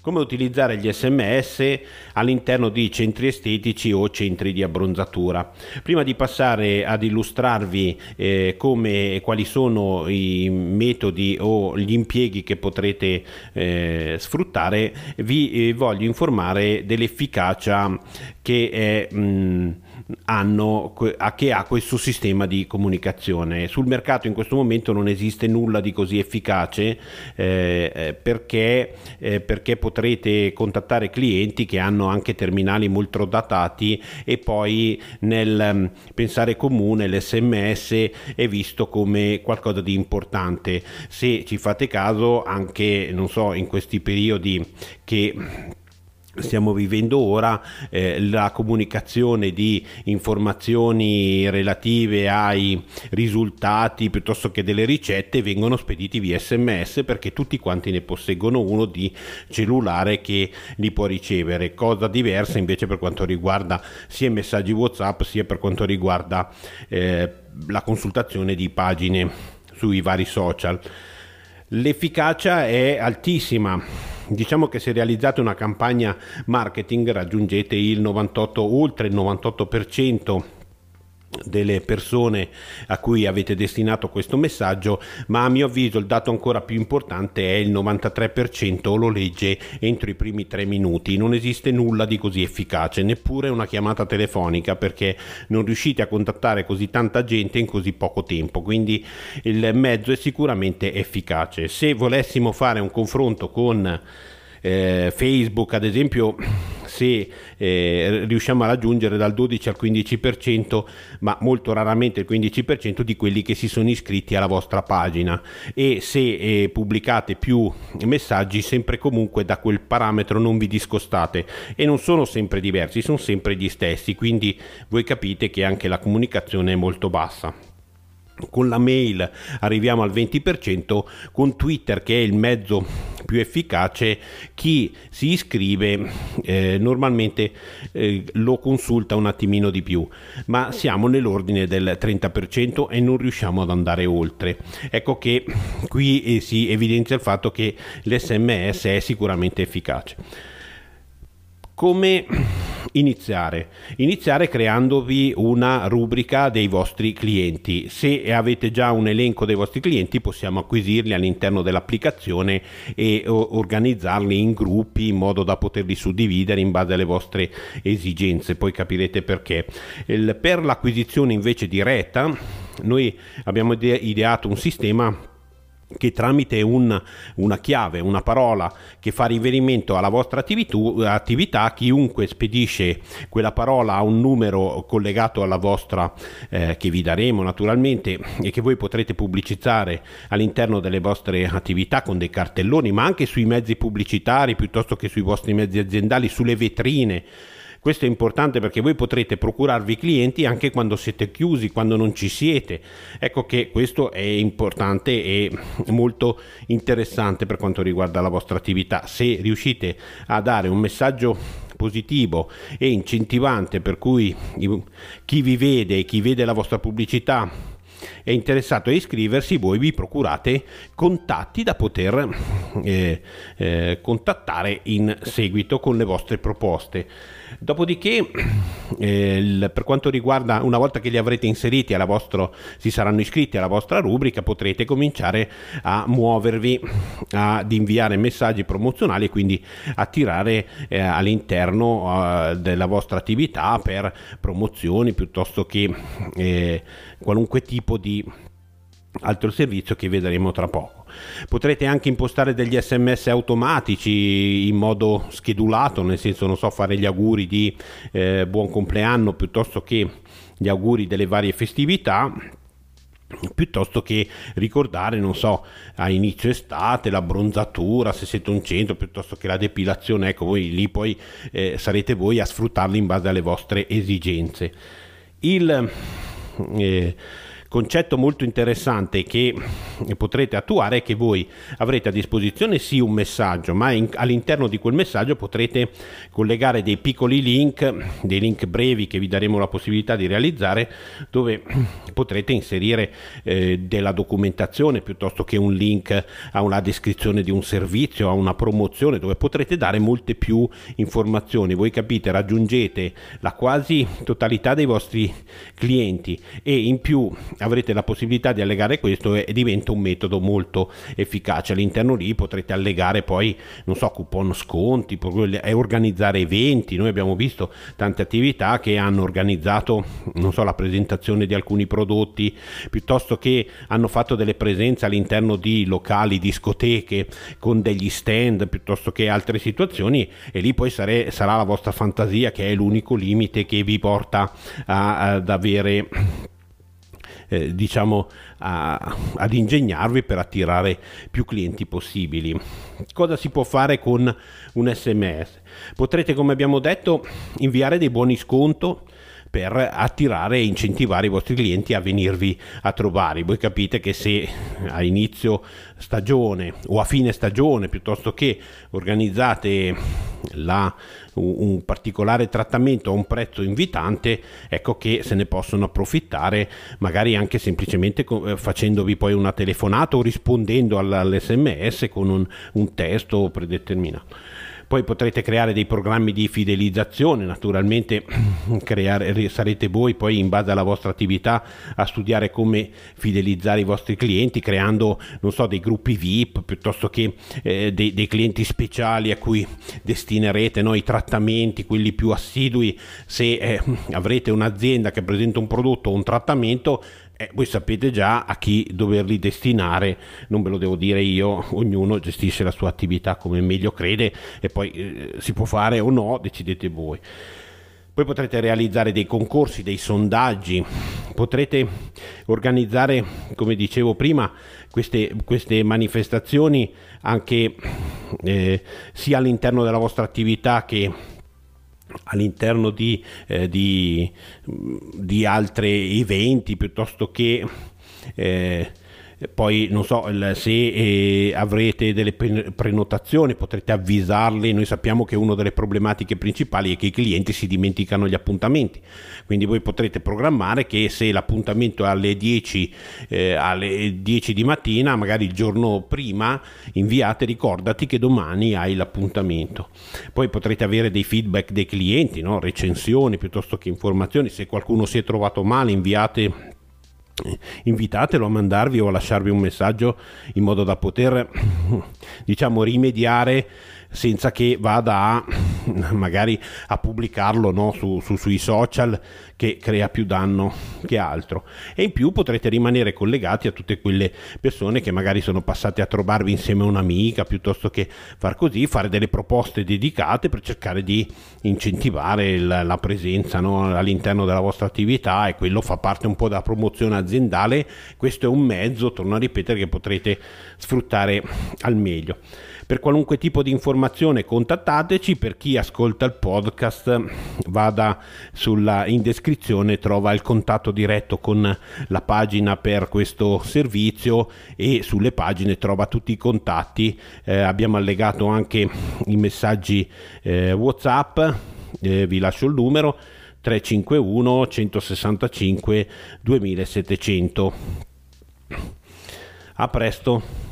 come utilizzare gli sms all'interno di centri estetici o centri di abbronzatura. Prima di passare ad illustrarvi eh, come quali sono i metodi o gli impieghi che potrete eh, sfruttare, vi eh, voglio informare dell'efficacia che è mh, hanno, che ha questo sistema di comunicazione. Sul mercato in questo momento non esiste nulla di così efficace eh, eh, perché, eh, perché potrete contattare clienti che hanno anche terminali molto datati e poi nel mm, pensare comune l'SMS è visto come qualcosa di importante. Se ci fate caso anche, non so, in questi periodi che stiamo vivendo ora, eh, la comunicazione di informazioni relative ai risultati piuttosto che delle ricette vengono spediti via sms perché tutti quanti ne posseggono uno di cellulare che li può ricevere, cosa diversa invece per quanto riguarda sia messaggi whatsapp sia per quanto riguarda eh, la consultazione di pagine sui vari social. L'efficacia è altissima Diciamo che se realizzate una campagna marketing raggiungete il 98, oltre il 98% delle persone a cui avete destinato questo messaggio, ma a mio avviso il dato ancora più importante è il 93% lo legge entro i primi tre minuti. Non esiste nulla di così efficace, neppure una chiamata telefonica perché non riuscite a contattare così tanta gente in così poco tempo, quindi il mezzo è sicuramente efficace. Se volessimo fare un confronto con eh, Facebook ad esempio se eh, riusciamo a raggiungere dal 12 al 15% ma molto raramente il 15% di quelli che si sono iscritti alla vostra pagina. E se eh, pubblicate più messaggi sempre comunque da quel parametro non vi discostate. E non sono sempre diversi sono sempre gli stessi quindi voi capite che anche la comunicazione è molto bassa con la mail arriviamo al 20%, con Twitter che è il mezzo più efficace, chi si iscrive eh, normalmente eh, lo consulta un attimino di più, ma siamo nell'ordine del 30% e non riusciamo ad andare oltre. Ecco che qui eh, si evidenzia il fatto che l'SMS è sicuramente efficace. Come iniziare? Iniziare creandovi una rubrica dei vostri clienti. Se avete già un elenco dei vostri clienti possiamo acquisirli all'interno dell'applicazione e organizzarli in gruppi in modo da poterli suddividere in base alle vostre esigenze. Poi capirete perché. Per l'acquisizione invece diretta noi abbiamo ideato un sistema che tramite un, una chiave, una parola che fa riferimento alla vostra attività, chiunque spedisce quella parola a un numero collegato alla vostra, eh, che vi daremo naturalmente e che voi potrete pubblicizzare all'interno delle vostre attività con dei cartelloni, ma anche sui mezzi pubblicitari piuttosto che sui vostri mezzi aziendali, sulle vetrine questo è importante perché voi potrete procurarvi clienti anche quando siete chiusi, quando non ci siete. Ecco che questo è importante e molto interessante per quanto riguarda la vostra attività. Se riuscite a dare un messaggio positivo e incentivante per cui chi vi vede e chi vede la vostra pubblicità è interessato a iscriversi, voi vi procurate contatti da poter eh, eh, contattare in seguito con le vostre proposte. Dopodiché, eh, il, per quanto riguarda una volta che li avrete inseriti alla vostra, si saranno iscritti alla vostra rubrica, potrete cominciare a muovervi, ad inviare messaggi promozionali e quindi attirare eh, all'interno eh, della vostra attività per promozioni piuttosto che eh, qualunque tipo di altro servizio che vedremo tra poco. Potrete anche impostare degli sms automatici in modo schedulato, nel senso non so fare gli auguri di eh, buon compleanno piuttosto che gli auguri delle varie festività piuttosto che ricordare, non so, a inizio estate la bronzatura, se siete un centro, piuttosto che la depilazione, ecco, voi lì poi eh, sarete voi a sfruttarli in base alle vostre esigenze. Il, eh, concetto molto interessante che potrete attuare è che voi avrete a disposizione sì un messaggio, ma in, all'interno di quel messaggio potrete collegare dei piccoli link, dei link brevi che vi daremo la possibilità di realizzare, dove potrete inserire eh, della documentazione piuttosto che un link a una descrizione di un servizio, a una promozione, dove potrete dare molte più informazioni. Voi capite, raggiungete la quasi totalità dei vostri clienti e in più avrete la possibilità di allegare questo e diventa un metodo molto efficace. All'interno lì potrete allegare poi, non so, coupon sconti e organizzare eventi. Noi abbiamo visto tante attività che hanno organizzato, non so, la presentazione di alcuni prodotti, piuttosto che hanno fatto delle presenze all'interno di locali, discoteche con degli stand, piuttosto che altre situazioni e lì poi sare, sarà la vostra fantasia che è l'unico limite che vi porta a, ad avere eh, diciamo a, ad ingegnarvi per attirare più clienti possibili. Cosa si può fare con un sms? Potrete, come abbiamo detto, inviare dei buoni sconto per attirare e incentivare i vostri clienti a venirvi a trovare. Voi capite che se a inizio stagione o a fine stagione piuttosto che organizzate la, un particolare trattamento a un prezzo invitante, ecco che se ne possono approfittare magari anche semplicemente eh, facendovi poi una telefonata o rispondendo all'SMS con un, un testo predeterminato. Poi potrete creare dei programmi di fidelizzazione, naturalmente creare, sarete voi poi in base alla vostra attività a studiare come fidelizzare i vostri clienti, creando non so, dei gruppi VIP piuttosto che eh, dei, dei, clienti speciali a cui destinerete no, i trattamenti, quelli più assidui. Se eh, avrete un'azienda che presenta un prodotto o un trattamento, eh, voi sapete già a chi doverli destinare, non ve lo devo dire io, ognuno gestisce la sua attività come meglio crede e poi eh, si può fare o no, decidete voi. Poi potrete realizzare dei concorsi, dei sondaggi, potrete organizzare, come dicevo prima, queste, queste manifestazioni anche eh, sia all'interno della vostra attività che all'interno di, eh, di, di altri eventi piuttosto che eh, poi non so se eh, avrete delle prenotazioni potrete avvisarli. Noi sappiamo che una delle problematiche principali è che i clienti si dimenticano gli appuntamenti. Quindi voi potrete programmare che se l'appuntamento è alle 10 eh, alle 10 di mattina magari il giorno prima inviate ricordati che domani hai l'appuntamento. Poi potrete avere dei feedback dei clienti no? recensioni piuttosto che informazioni. Se qualcuno si è trovato male inviate invitatelo a mandarvi o a lasciarvi un messaggio in modo da poter diciamo rimediare senza che vada a, magari a pubblicarlo no, su, su, sui social che crea più danno che altro. E in più potrete rimanere collegati a tutte quelle persone che magari sono passate a trovarvi insieme a un'amica piuttosto che far così fare delle proposte dedicate per cercare di incentivare la, la presenza no, all'interno della vostra attività e quello fa parte un po' della promozione aziendale. Questo è un mezzo torno a ripetere che potrete sfruttare al meglio per qualunque tipo di informazione contattateci, per chi ascolta il podcast vada sulla, in descrizione, trova il contatto diretto con la pagina per questo servizio e sulle pagine trova tutti i contatti. Eh, abbiamo allegato anche i messaggi eh, WhatsApp, eh, vi lascio il numero 351 165 2700. A presto.